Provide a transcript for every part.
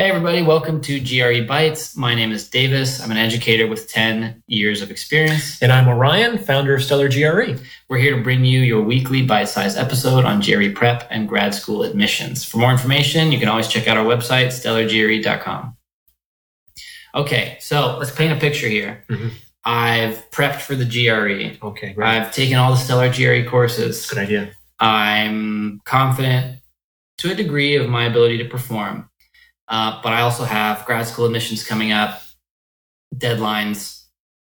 Hey, everybody, welcome to GRE Bites. My name is Davis. I'm an educator with 10 years of experience. And I'm Orion, founder of Stellar GRE. We're here to bring you your weekly bite sized episode on GRE prep and grad school admissions. For more information, you can always check out our website, stellargre.com. Okay, so let's paint a picture here. Mhm. I've prepped for the GRE. Okay, great. I've taken all the Stellar GRE courses. Good idea. I'm confident to a degree of my ability to perform. Uh, but I also have grad school admissions coming up, deadlines,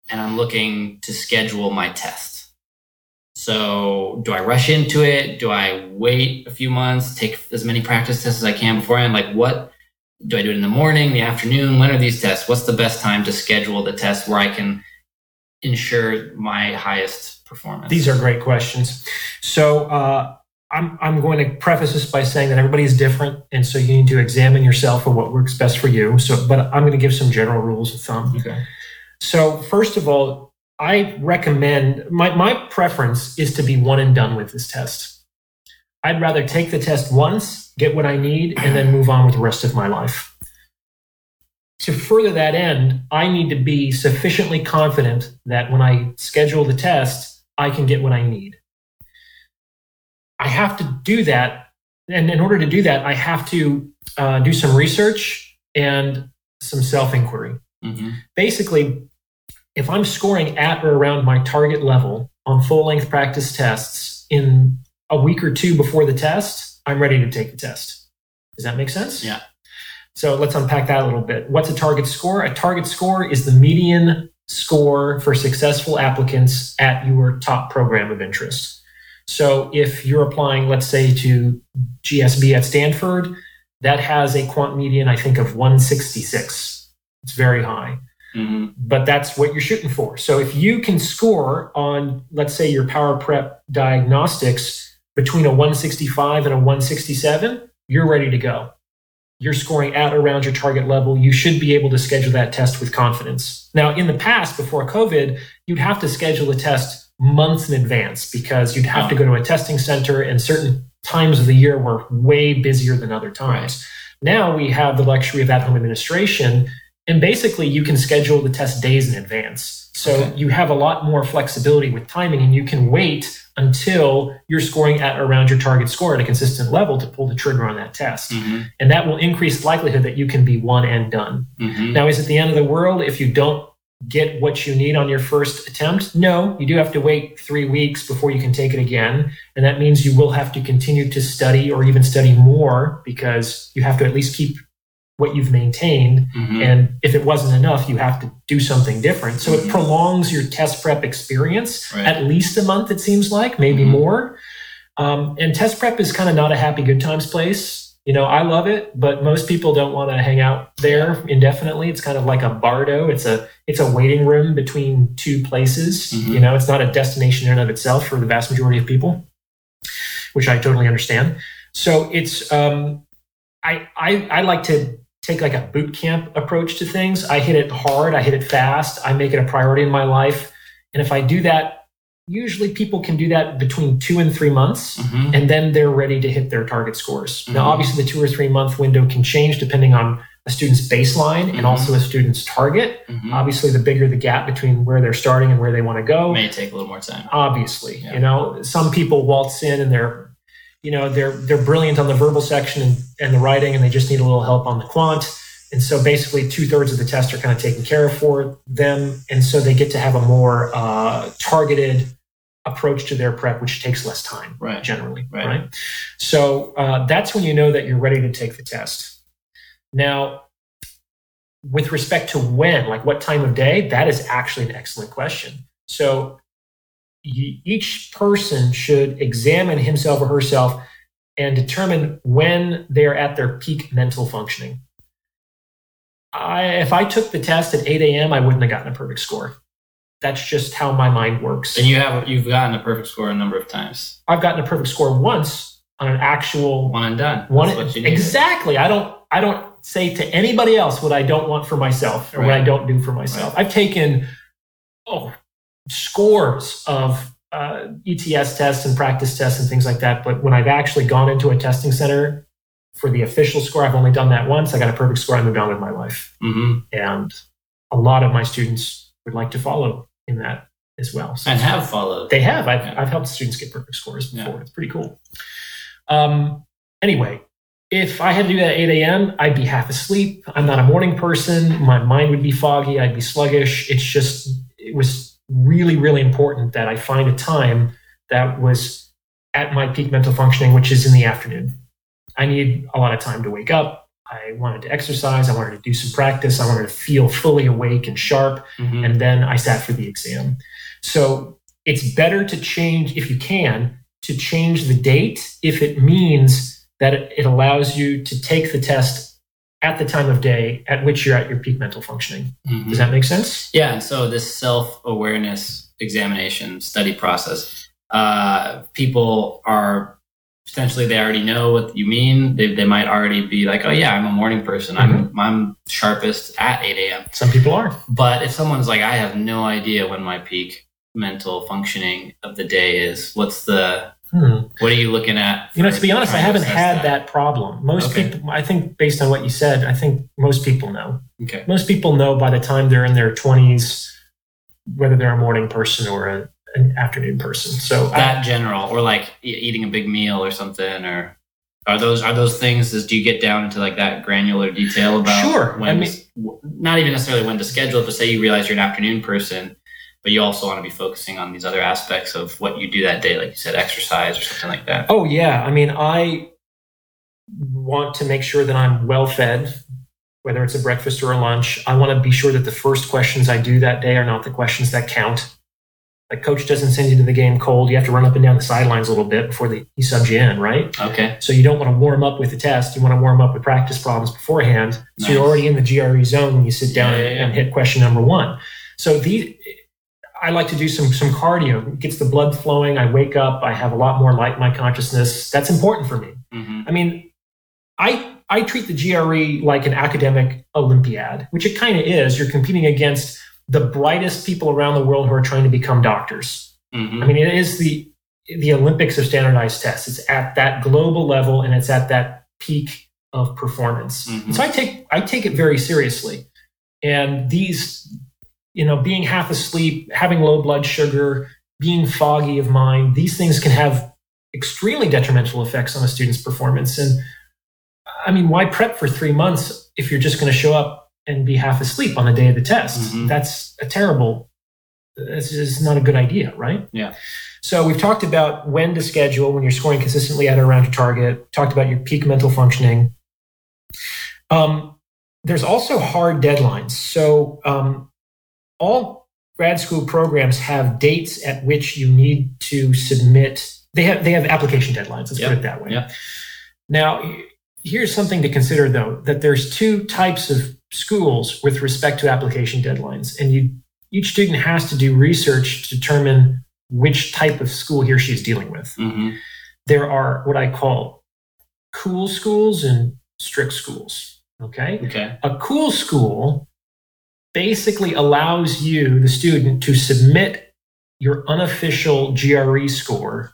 and I'm looking to schedule my test. So, do I rush into it? Do I wait a few months, take as many practice tests as I can beforehand? Like, what do I do it in the morning, the afternoon? When are these tests? What's the best time to schedule the test where I can ensure my highest performance? These are great questions. So uh, I'm, I'm going to preface this by saying that everybody is different. And so you need to examine yourself and what works best for you. So, but I'm going to give some general rules of thumb. okay. So first of all, I recommend my, my preference is to be one and done with this test. I'd rather take the test once, get what I need, and then move on with the rest of my life. To further that end, I need to be sufficiently confident that when I schedule the test, I can get what I need. I have to do that. And in order to do that, I have to uh, do some research and some self inquiry hmm basically, if I'm scoring at or around my target level on full length practice tests in a week or two before the test, I'm ready to take the test. Does that make sense? Yeah. So let's unpack that a little bit. What's a target score? A target score is the median score for successful applicants at your top program of interest. So if you're applying, let's say, to GSB at Stanford, that has a quant median, I think, of 166. It's very high hmm but that's what you're shooting for. So if you can score on, let's say, your power prep diagnostics between a 165 and a 167, you're ready to go. You're scoring at around your target level. You should be able to schedule that test with confidence. Now, in the past, before COVID, you'd have to schedule a test months in advance because you'd have to go to a testing center, and certain times of the year were way busier than other times. Now we have the luxury of at home administration and basically, you can schedule the test days in advance. So Okay. you have a lot more flexibility with timing, and you can wait until you're scoring at around your target score at a consistent level to pull the trigger on that test. hmm And that will increase the likelihood that you can be one and done. hmm Now, is it the end of the world if you don't get what you need on your first attempt? No, you do have to wait three weeks before you can take it again. And that means you will have to continue to study or even study more because you have to at least keep what you've maintained. hmm And if it wasn't enough, you have to do something different. So it prolongs your test prep experience Right. at least a month, it seems like, maybe Mhm. more. Um, and test prep is kind of not a happy good times place. You know, I love it, but most people don't want to hang out there indefinitely. It's kind of like a bardo. It's a it's a waiting room between two places. Mhm. You know, it's not a destination in and of itself for the vast majority of people, which I totally understand. So it's um, I, I I like to take like a boot camp approach to things. I hit it hard, I hit it fast, I make it a priority in my life. And if I do that, usually people can do that between two and three months, hmm and then they're ready to hit their target scores. Mhm. Now, obviously, the two or three month window can change depending on a student's baseline Mhm. and also a student's target. hmm Obviously, the bigger the gap between where they're starting and where they want to go, may take a little more time. obviously Yeah. you know some people waltz in and they're you know they're they're brilliant on the verbal section and, and the writing and they just need a little help on the quant and so basically two-thirds of the test are kind of taken care of for them and so they get to have a more uh, targeted approach to their prep which takes less time Right. generally Right. right, so uh, that's when you know that you're ready to take the test now with respect to when like what time of day that is actually an excellent question so each person should examine himself or herself and determine when they're at their peak mental functioning. I, if I took the test at 8 a.m., I wouldn't have gotten a perfect score. That's just how my mind works. And you have you've gotten a perfect score a number of times. I've gotten a perfect score once on an actual One and done. one. That's what you. Exactly. I don't. I don't say to anybody else what I don't want for myself or what I don't do for myself. I've taken oh scores of uh, ETS tests and practice tests and things like that. But when I've actually gone into a testing center for the official score, I've only done that once. I got a perfect score. I moved on with my life. hmm And a lot of my students would like to follow in that as well. So And have followed. they have. I've, Yeah. I've helped students get perfect scores before. Yeah. It's pretty cool. Um, anyway, if I had to do that at 8 a.m., I'd be half asleep. I'm not a morning person. My mind would be foggy. I'd be sluggish. It's just, it was really, really important that I find a time that was at my peak mental functioning, which is in the afternoon. I need a lot of time to wake up. I wanted to exercise. I wanted to do some practice. I wanted to feel fully awake and sharp Mhm. and then I sat for the exam. So it's better to change, if you can, to change the date if it means that it allows you to take the test at the time of day at which you're at your peak mental functioning. Mhm. Does that make sense? Yeah, and so this self-awareness examination study process, uh, people are potentially they already know what you mean. They, they might already be like, oh yeah, I'm a morning person. I'm I'm sharpest at 8 a.m. Some people are. But if someone's like, I have no idea when my peak mental functioning of the day is, what's the Hmm. what are you looking at? You know, to be honest, I haven't had that problem. Most Okay. people, I think, based on what you said, I think most people know. Okay. Most people know by the time they're in their 20s whether they're a morning person or a, an afternoon person. So I- That general, or like eating a big meal or something, or are those are those things? Is, do you get down into like that granular detail about Sure. When I mean- w- not even necessarily when to schedule but say you realize you're an afternoon person, but you also want to be focusing on these other aspects of what you do that day, like you said, exercise or something like that. Oh yeah, I mean, I want to make sure that I'm well fed, whether it's a breakfast or a lunch. I want to be sure that the first questions I do that day are not the questions that count. Like coach doesn't send you to the game cold. You have to run up and down the sidelines a little bit before they, he subs you in, right? Okay. So you don't want to warm up with the test. You want to warm up with practice problems beforehand. So you're already in the GRE zone when you sit down Yeah, yeah, and- yeah. and hit question number one. So these, I like to do some some cardio. It gets the blood flowing. I wake up. I have a lot more light in my consciousness. That's important for me. hmm I mean, I I treat the GRE like an academic Olympiad, which it kind of is. You're competing against the brightest people around the world who are trying to become doctors. hmm I mean, it is the the Olympics of standardized tests. It's at that global level and it's at that peak of performance. Mhm. So I take I take it very seriously. And these, you know, being half asleep, having low blood sugar, being foggy of mind, these things can have extremely detrimental effects on a student's performance. And I mean, why prep for three months if you're just going to show up and be half asleep on the day of the test? Mhm. That's a terrible. This is not a good idea, right? Yeah. So we've talked about when to schedule when you're scoring consistently at or around your target. Talked about your peak mental functioning. Um, there's also hard deadlines. So um, all grad school programs have dates at which you need to submit. They have they have application deadlines. Let's Yep. put it that way. Yep. Now, here's something to consider though: that there's two types of schools with respect to application deadlines, and you each student has to do research to determine which type of school he or she is dealing with. hmm There are what I call cool schools and strict schools. Okay. Okay. A cool school basically allows you, the student, to submit your unofficial GRE score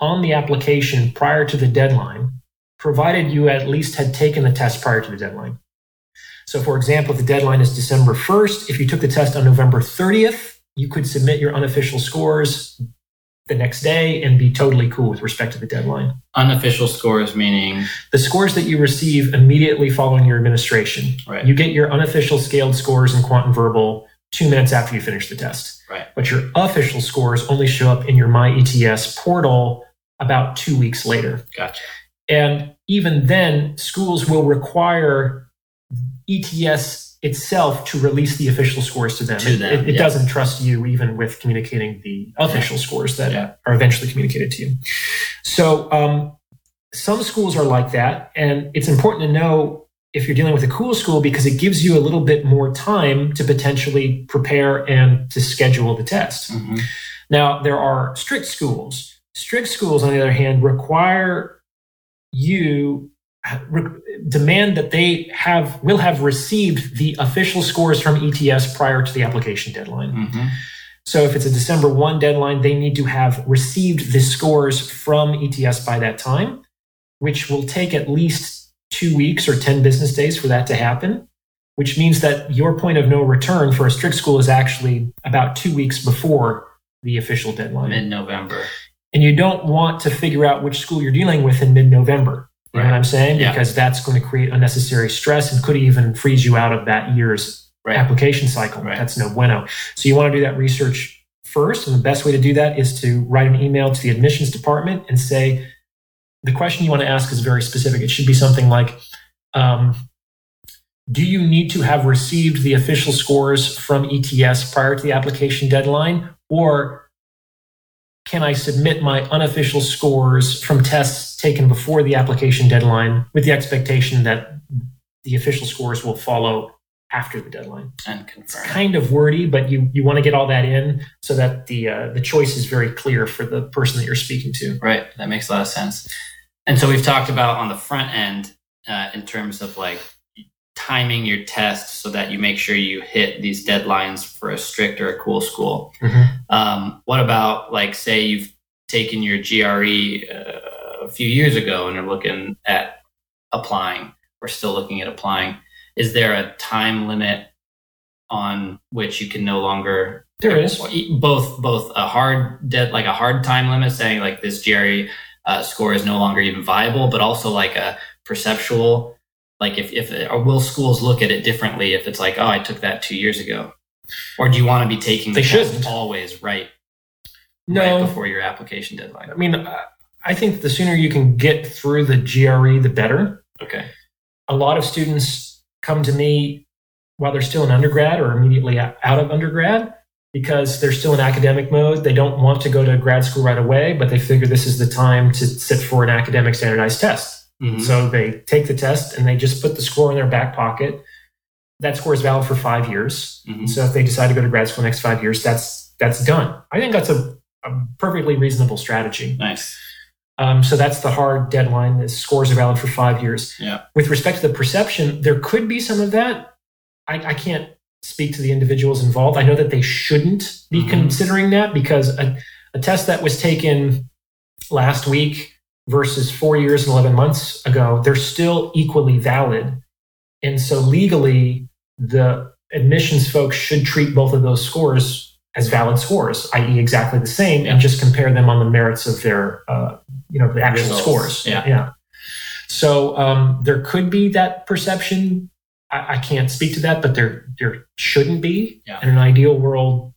on the application prior to the deadline, provided you at least had taken the test prior to the deadline. So, for example, if the deadline is December 1st, if you took the test on November 30th, you could submit your unofficial scores the next day and be totally cool with respect to the deadline. Unofficial scores meaning The scores that you receive immediately following your administration. right. You get your unofficial scaled scores in quant and verbal two minutes after you finish the test. Right. But your official scores only show up in your MyETS portal about two weeks later. gotcha. And even then, schools will require ETS itself to release the official scores to them. To It- them, it, it yeah. doesn't trust you even with communicating the official scores that Yeah. are eventually communicated to you. So um, some schools are like that, and it's important to know if you're dealing with a cool school because it gives you a little bit more time to potentially prepare and to schedule the test. hmm Now, there are strict schools. Strict schools, on the other hand, require you demand that they have will have received the official scores from ETS prior to the application deadline. hmm So if it's a December 1 deadline, they need to have received the scores from ETS by that time, which will take at least two weeks or 10 business days for that to happen, which means that your point of no return for a strict school is actually about two weeks before the official deadline. Mid November. And you don't want to figure out which school you're dealing with in mid You know what I'm saying? Yeah. Because that's going to create unnecessary stress and could even freeze you out of that year's Right. application cycle. Right. That's no bueno. So you want to do that research first. And the best way to do that is to write an email to the admissions department and say, the question you want to ask is very specific. It should be something like, um, do you need to have received the official scores from ETS prior to the application deadline? Or can I submit my unofficial scores from tests taken before the application deadline with the expectation that the official scores will follow after the deadline? And It's kind of wordy, but you, you want to get all that in so that the uh, the choice is very clear for the person that you're speaking to. Right. That makes a lot of sense. And so we've talked about on the front end uh, in terms of like timing your test so that you make sure you hit these deadlines for a strict or a cool school. Um, what about like say you've taken your GRE uh, a few years ago and you're looking at applying or still looking at applying? Is there a time limit on which you can no longer There is. both both a hard dead like a hard time limit saying like this GRE uh, score is no longer even viable, but also like a perceptual like if if or will schools look at it differently if it's like oh I took that two years ago, or do you want to be taking the They test shouldn't. always right No, right before your application deadline? I mean, uh, I think the sooner you can get through the GRE, the better. Okay, A lot of students come to me while they're still in undergrad or immediately out of undergrad because they're still in academic mode. They don't want to go to grad school right away, but they figure this is the time to sit for an academic standardized test. Mhm. So they take the test and they just put the score in their back pocket. That score is valid for five years. Mhm. So if they decide to go to grad school next five years, that's that's done. I think that's a, a perfectly reasonable strategy. nice. Um, so that's the hard deadline. The scores are valid for five years. Yeah. With respect to the perception, there could be some of that. I, I can't speak to the individuals involved. I know that they shouldn't be Mhm. considering that because a, a test that was taken last week versus four years and 11 months ago, they're still equally valid. And so legally, the admissions folks should treat both of those scores as valid scores, i.e., exactly the same, Yeah. and just compare them on the merits of their, uh, you know, the actual Results. scores. Yeah. yeah. So um, there could be that perception. I, I can't speak to that, but there there shouldn't be. Yeah. In an ideal world,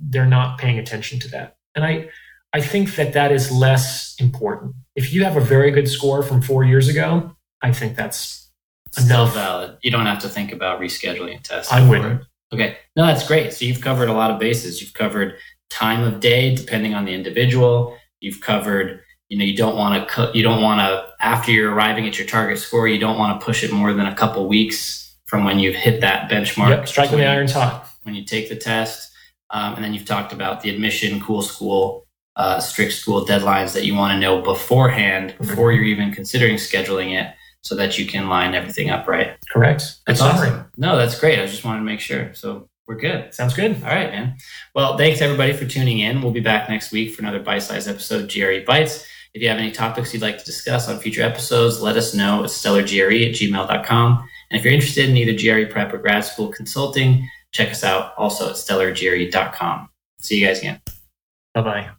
they're not paying attention to that, and I I think that that is less important. If you have a very good score from four years ago, I think that's Still enough. valid. You don't have to think about rescheduling a test. I wouldn't. Okay. No, that's great. So you've covered a lot of bases. You've covered time of day, depending on the individual. You've covered, you know, you don't want to, co- you don't want to, after you're arriving at your target score, you don't want to push it more than a couple weeks from when you've hit that benchmark. Yep, striking the iron hot. When you take the test. Um, and then you've talked about the admission, cool school, uh, strict school deadlines that you want to know beforehand, before you're even considering scheduling it, so that you can line everything up right. Correct. That's awesome. No, that's great. I just wanted to make sure. So we're good. Sounds good. All right, man. Well, thanks everybody for tuning in. We'll be back next week for another bite-sized episode of GRE Bites. If you have any topics you'd like to discuss on future episodes, let us know at stellargre at gmail.com. And if you're interested in either GRE prep or grad school consulting, check us out also at stellargre.com. See you guys again. Bye bye.